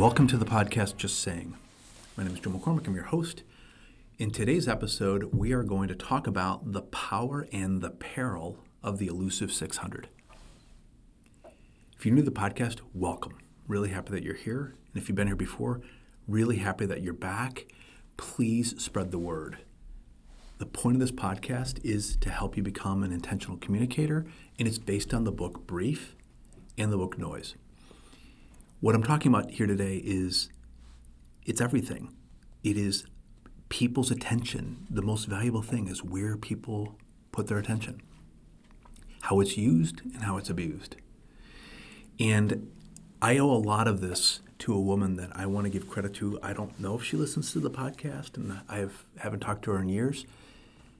Welcome to the podcast Just Saying. My name is Joe McCormick. I'm your host. In today's episode, we are going to talk about the power and the peril of the elusive 600. If you're new to the podcast, welcome. Really happy that you're here. And if you've been here before, really happy that you're back. Please spread the word. The point of this podcast is to help you become an intentional communicator, and it's based on the book Brief and the book Noise. What I'm talking about here today is it's everything. It is people's attention. The most valuable thing is where people put their attention, how it's used, and how it's abused. And I owe a lot of this to a woman that I want to give credit to. I don't know if she listens to the podcast, and I have, haven't talked to her in years.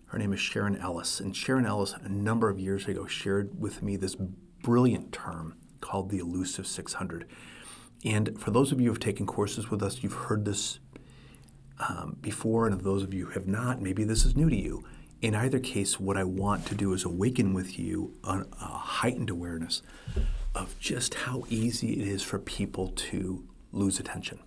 Her name is Sharon Ellis. And Sharon Ellis, a number of years ago, shared with me this brilliant term called the elusive 600. And for those of you who have taken courses with us, you've heard this um, before. And if those of you who have not, maybe this is new to you. In either case, what I want to do is awaken with you a, a heightened awareness of just how easy it is for people to lose attention.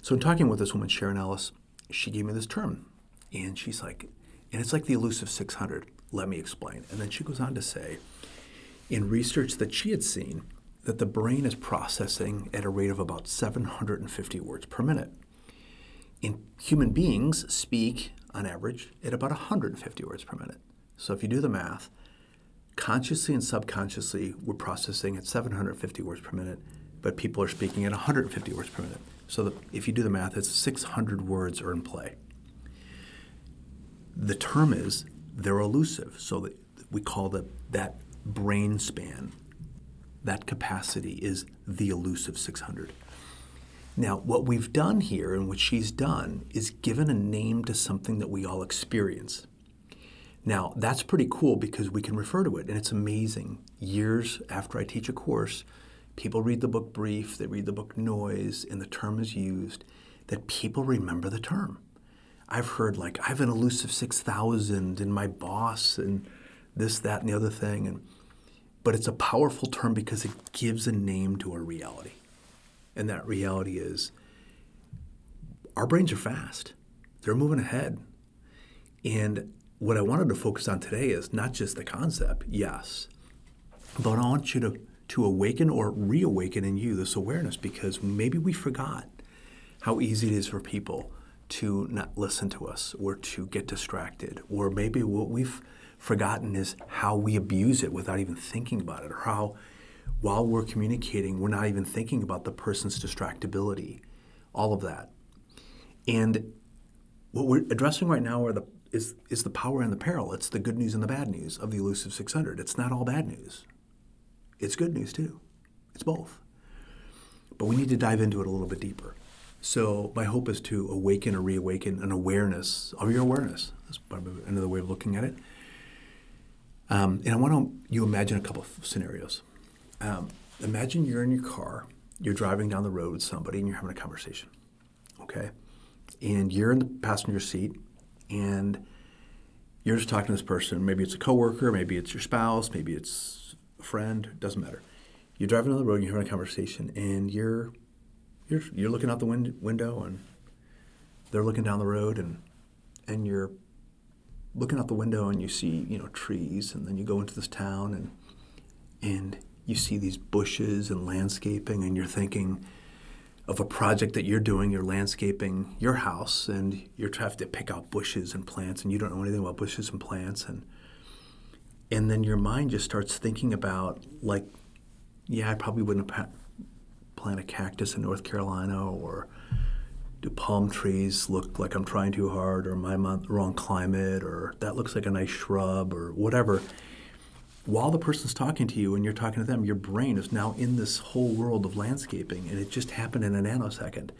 So, in talking with this woman, Sharon Ellis, she gave me this term, and she's like, and it's like the elusive 600. Let me explain. And then she goes on to say, in research that she had seen, that the brain is processing at a rate of about 750 words per minute. In human beings speak on average at about 150 words per minute. So if you do the math, consciously and subconsciously, we're processing at 750 words per minute, but people are speaking at 150 words per minute. So that if you do the math, it's 600 words are in play. The term is they're elusive, so we call the, that brain span, that capacity is the elusive 600. Now, what we've done here and what she's done is given a name to something that we all experience. Now, that's pretty cool because we can refer to it, and it's amazing. Years after I teach a course, people read the book Brief, they read the book Noise, and the term is used, that people remember the term. I've heard, like, I have an elusive 6,000 and my boss, and this, that, and the other thing. And, but it's a powerful term because it gives a name to a reality. And that reality is our brains are fast, they're moving ahead. And what I wanted to focus on today is not just the concept, yes, but I want you to, to awaken or reawaken in you this awareness because maybe we forgot how easy it is for people to not listen to us or to get distracted. Or maybe what we've forgotten is how we abuse it without even thinking about it, or how while we're communicating, we're not even thinking about the person's distractibility, all of that. And what we're addressing right now are the is, is the power and the peril. It's the good news and the bad news of the elusive 600. It's not all bad news. It's good news too. It's both. But we need to dive into it a little bit deeper. So my hope is to awaken or reawaken an awareness of your awareness. That's another way of looking at it. Um, and I want to, you imagine a couple of scenarios. Um, imagine you're in your car, you're driving down the road with somebody, and you're having a conversation. Okay, and you're in the passenger seat, and you're just talking to this person. Maybe it's a coworker, maybe it's your spouse, maybe it's a friend. Doesn't matter. You're driving down the road, and you're having a conversation, and you're you're you're looking out the wind, window, and they're looking down the road, and and you're looking out the window, and you see you know trees, and then you go into this town, and and you see these bushes and landscaping, and you're thinking of a project that you're doing, you're landscaping your house, and you're trying to pick out bushes and plants, and you don't know anything about bushes and plants, and and then your mind just starts thinking about like, yeah, I probably wouldn't plant a cactus in North Carolina, or do palm trees look like I'm trying too hard, or the wrong climate, or that looks like a nice shrub, or whatever. While the person's talking to you and you're talking to them, your brain is now in this whole world of landscaping, and it just happened in a nanosecond.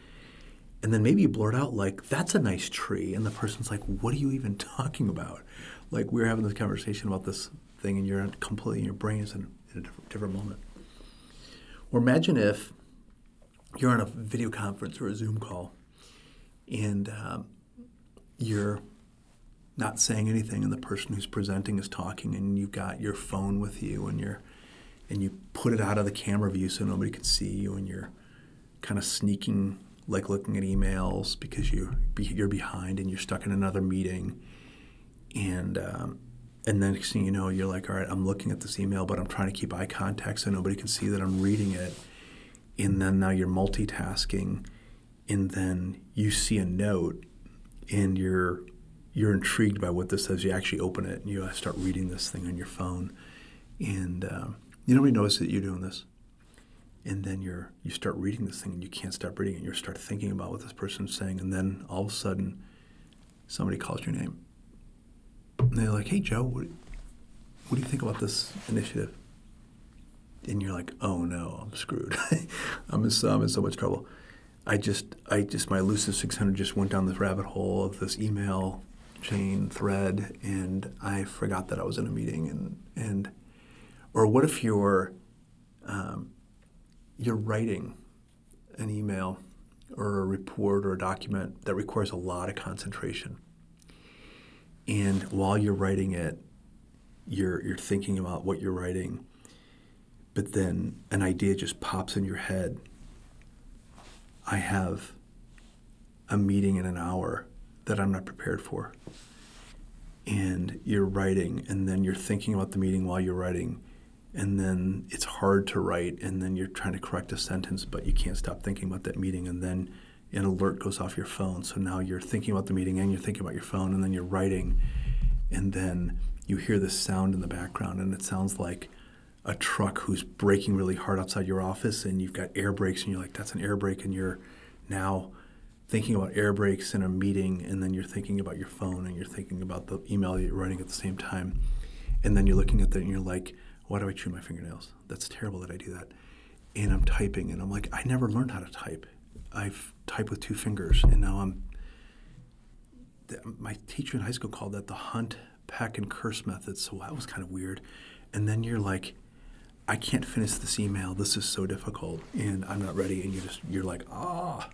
And then maybe you blurt out like, "That's a nice tree," and the person's like, "What are you even talking about?" Like we are having this conversation about this thing, and you're completely your brain is in, in a different, different moment. Or imagine if you're on a video conference or a Zoom call, and um, you're not saying anything, and the person who's presenting is talking, and you've got your phone with you, and you're and you put it out of the camera view so nobody can see you, and you're kind of sneaking, like looking at emails because you you're behind and you're stuck in another meeting, and um, and then next thing you know, you're like, all right, I'm looking at this email, but I'm trying to keep eye contact so nobody can see that I'm reading it, and then now you're multitasking, and then you see a note, and you're you're intrigued by what this says. You actually open it and you start reading this thing on your phone, and um, you nobody knows that you're doing this and then you're you start reading this thing and you can't stop reading it. You start thinking about what this person's saying, and then all of a sudden, somebody calls your name. And they're like, "Hey, Joe, what, what do you think about this initiative?" And you're like, "Oh no, I'm screwed. I'm in so I'm in so much trouble." I just I just my elusive 600 just went down this rabbit hole of this email chain thread, and I forgot that I was in a meeting, and and or what if you're um, you're writing an email or a report or a document that requires a lot of concentration. And while you're writing it, you're, you're thinking about what you're writing, but then an idea just pops in your head. I have a meeting in an hour that I'm not prepared for. And you're writing, and then you're thinking about the meeting while you're writing, and then it's hard to write and then you're trying to correct a sentence but you can't stop thinking about that meeting and then an alert goes off your phone so now you're thinking about the meeting and you're thinking about your phone and then you're writing and then you hear this sound in the background and it sounds like a truck who's braking really hard outside your office and you've got air brakes and you're like that's an air brake and you're now thinking about air brakes in a meeting and then you're thinking about your phone and you're thinking about the email that you're writing at the same time and then you're looking at that and you're like why do I chew my fingernails? That's terrible that I do that. And I'm typing, and I'm like, I never learned how to type. I've typed with two fingers, and now I'm. My teacher in high school called that the hunt, peck, and curse method, so that was kind of weird. And then you're like, I can't finish this email. This is so difficult, and I'm not ready. And you just you're like, ah.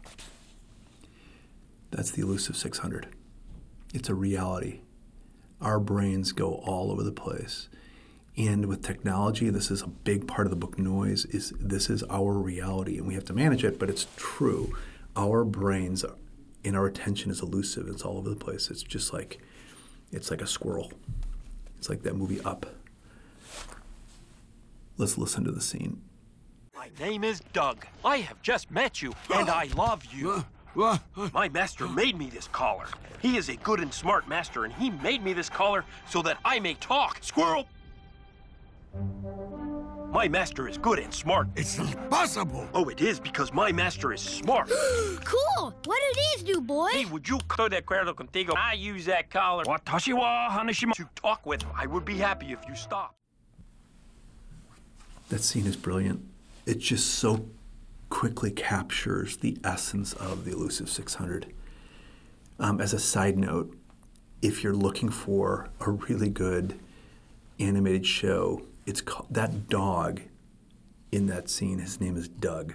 That's the elusive 600. It's a reality. Our brains go all over the place. And with technology, this is a big part of the book noise is this is our reality and we have to manage it, but it's true. Our brains and our attention is elusive. It's all over the place. It's just like it's like a squirrel. It's like that movie Up. Let's listen to the scene. My name is Dug. I have just met you, and I love you. My master made me this collar. He is a good and smart master, and he made me this collar so that I may talk. Squirrel! My master is good and smart. It's impossible. Oh, it is because my master is smart. cool. What do these do, boy? Hey, would you go that acuerdo contigo? I use that collar. Watashi wa hanashima. To talk with. I would be happy if you stopped. That scene is brilliant. It just so quickly captures the essence of the elusive 600. Um, as a side note, if you're looking for a really good animated show it's called, that dog in that scene. His name is Dug,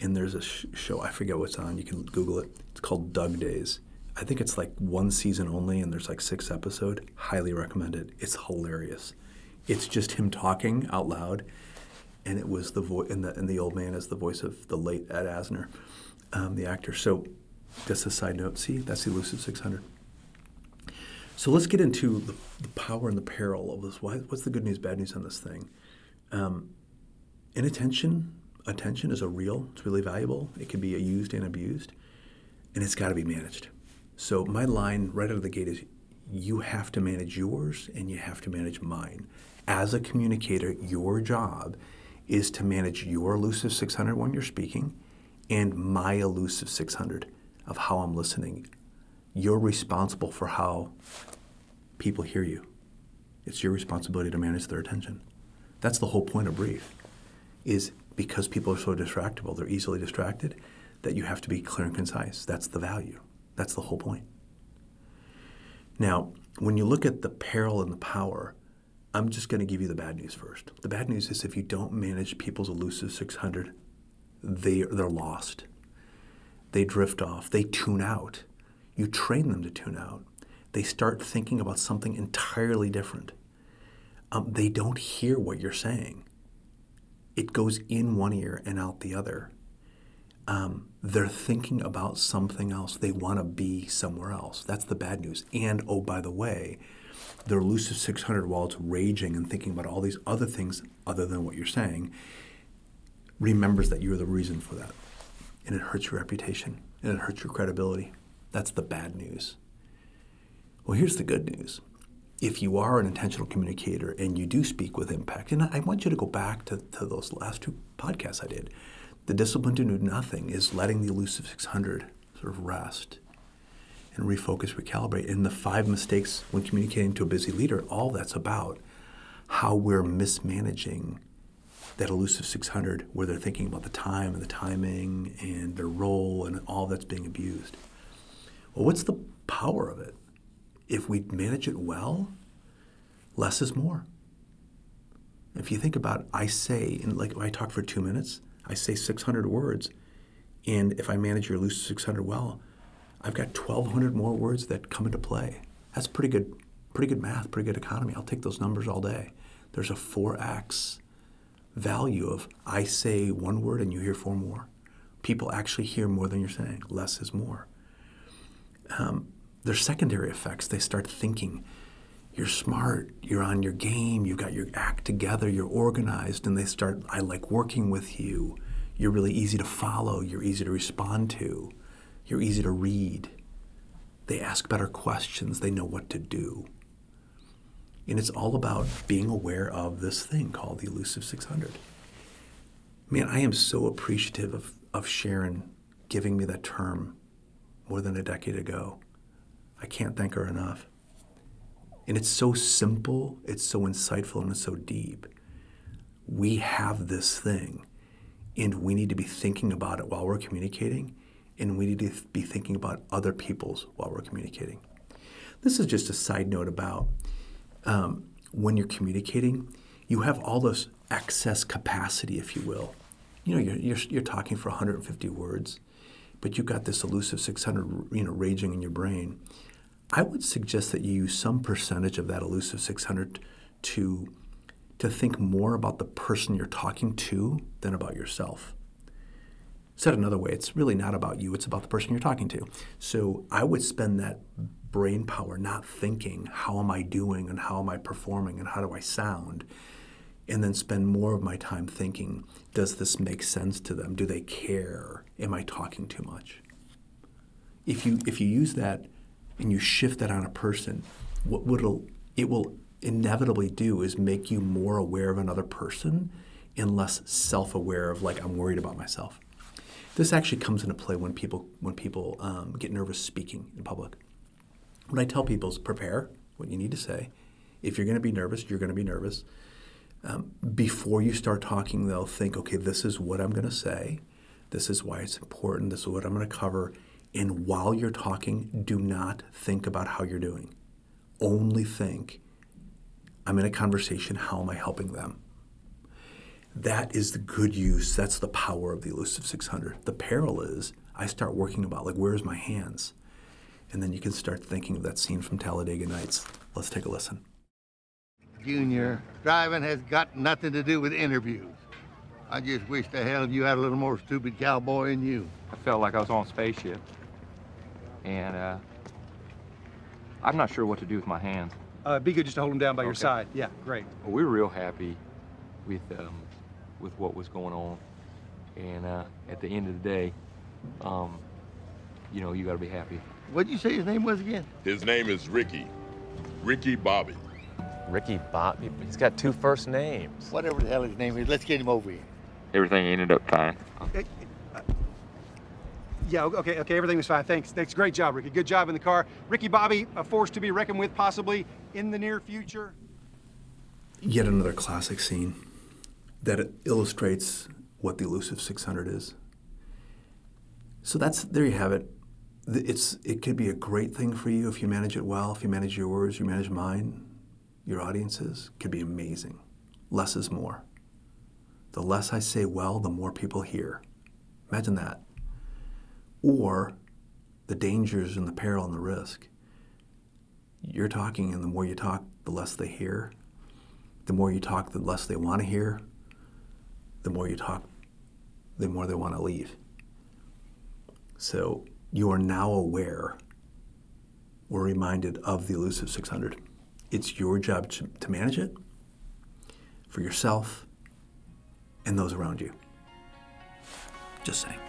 and there's a sh- show I forget what's on. You can Google it. It's called Dug Days. I think it's like one season only, and there's like six episode. Highly recommend it. It's hilarious. It's just him talking out loud, and it was the voice, and the and the old man is the voice of the late Ed Asner, um, the actor. So, just a side note. See, that's the elusive 600. So let's get into the, the power and the peril of this. Why, what's the good news, bad news on this thing? Um, inattention, attention is a real. It's really valuable. It can be used and abused, and it's got to be managed. So my line right out of the gate is, you have to manage yours and you have to manage mine. As a communicator, your job is to manage your elusive 600 when you're speaking and my elusive 600 of how I'm listening you're responsible for how people hear you. It's your responsibility to manage their attention. That's the whole point of brief, is because people are so distractible, they're easily distracted, that you have to be clear and concise. That's the value. That's the whole point. Now, when you look at the peril and the power, I'm just going to give you the bad news first. The bad news is if you don't manage people's elusive 600, they, they're lost. They drift off. They tune out you train them to tune out. They start thinking about something entirely different. Um, they don't hear what you're saying. It goes in one ear and out the other. Um, they're thinking about something else. They want to be somewhere else. That's the bad news. And oh, by the way, the elusive 600, while it's raging and thinking about all these other things other than what you're saying, remembers that you're the reason for that. And it hurts your reputation and it hurts your credibility. That's the bad news. Well, here's the good news. If you are an intentional communicator and you do speak with impact, and I want you to go back to, to those last two podcasts I did. The discipline to do nothing is letting the elusive 600 sort of rest and refocus, recalibrate. And the five mistakes when communicating to a busy leader, all that's about how we're mismanaging that elusive 600 where they're thinking about the time and the timing and their role and all that's being abused. Well, what's the power of it? If we manage it well, less is more. If you think about, I say, and like I talk for two minutes, I say 600 words, and if I manage your elusive 600 well, I've got 1,200 more words that come into play. That's pretty good, pretty good math, pretty good economy. I'll take those numbers all day. There's a 4x value of I say one word and you hear four more. People actually hear more than you're saying. Less is more. Um, there's secondary effects. They start thinking, you're smart, you're on your game, you've got your act together, you're organized, and they start, I like working with you. You're really easy to follow, you're easy to respond to, you're easy to read. They ask better questions, they know what to do. And it's all about being aware of this thing called the elusive 600. Man, I am so appreciative of, of Sharon giving me that term more than a decade ago. I can't thank her enough. And it's so simple, it's so insightful, and it's so deep. We have this thing, and we need to be thinking about it while we're communicating, and we need to be thinking about other people's while we're communicating. This is just a side note about um, when you're communicating, you have all this excess capacity, if you will. You know, you're, you're, you're talking for 150 words, but you've got this elusive 600, you know, raging in your brain. I would suggest that you use some percentage of that elusive 600 to to think more about the person you're talking to than about yourself. Said another way, it's really not about you, it's about the person you're talking to. So I would spend that brain power, not thinking, how am I doing and how am I performing and how do I sound? And then spend more of my time thinking, does this make sense to them? Do they care? Am I talking too much? If you if you use that and you shift that on a person, what will it will inevitably do is make you more aware of another person and less self-aware of like I'm worried about myself. This actually comes into play when people when people um, get nervous speaking in public. What I tell people is prepare what you need to say. If you're going to be nervous, you're going to be nervous. Um, before you start talking, they'll think, okay, this is what I'm going to say. This is why it's important. This is what I'm going to cover. And while you're talking, do not think about how you're doing. Only think, I'm in a conversation, how am I helping them? That is the good use. That's the power of the elusive 600. The peril is I start working about, like, where's my hands? and then you can start thinking of that scene from Talladega Nights. Let's take a listen. Junior, driving has got nothing to do with interviews. I just wish the hell you had a little more stupid cowboy in you. I felt like I was on a spaceship. And uh, I'm not sure what to do with my hands. Uh, be good just to hold them down by your side. Yeah, great. Well, we were real happy with um, with what was going on. And uh, at the end of the day, um, you know, you got to be happy. What'd you say his name was again? His name is Ricky. Ricky Bobby. Ricky Bobby. He's got two first names. Whatever the hell his name is, let's get him over here. Everything ended up fine. Uh, Yeah, okay, okay, everything was fine. Thanks. Thanks. Great job, Ricky. Good job in the car. Ricky Bobby, a force to be reckoned with possibly in the near future. Yet another classic scene that illustrates what the elusive 600 is. So that's there you have it. It's it could be a great thing for you if you manage it well. If you manage your words, you manage mine, your audiences could be amazing. Less is more. The less I say well, the more people hear. Imagine that. Or the dangers and the peril and the risk. You're talking, and the more you talk, the less they hear. The more you talk, the less they want to hear. The more you talk, the more they want to leave. So you are now aware or reminded of the elusive 600. It's your job to, to manage it for yourself and those around you. Just saying.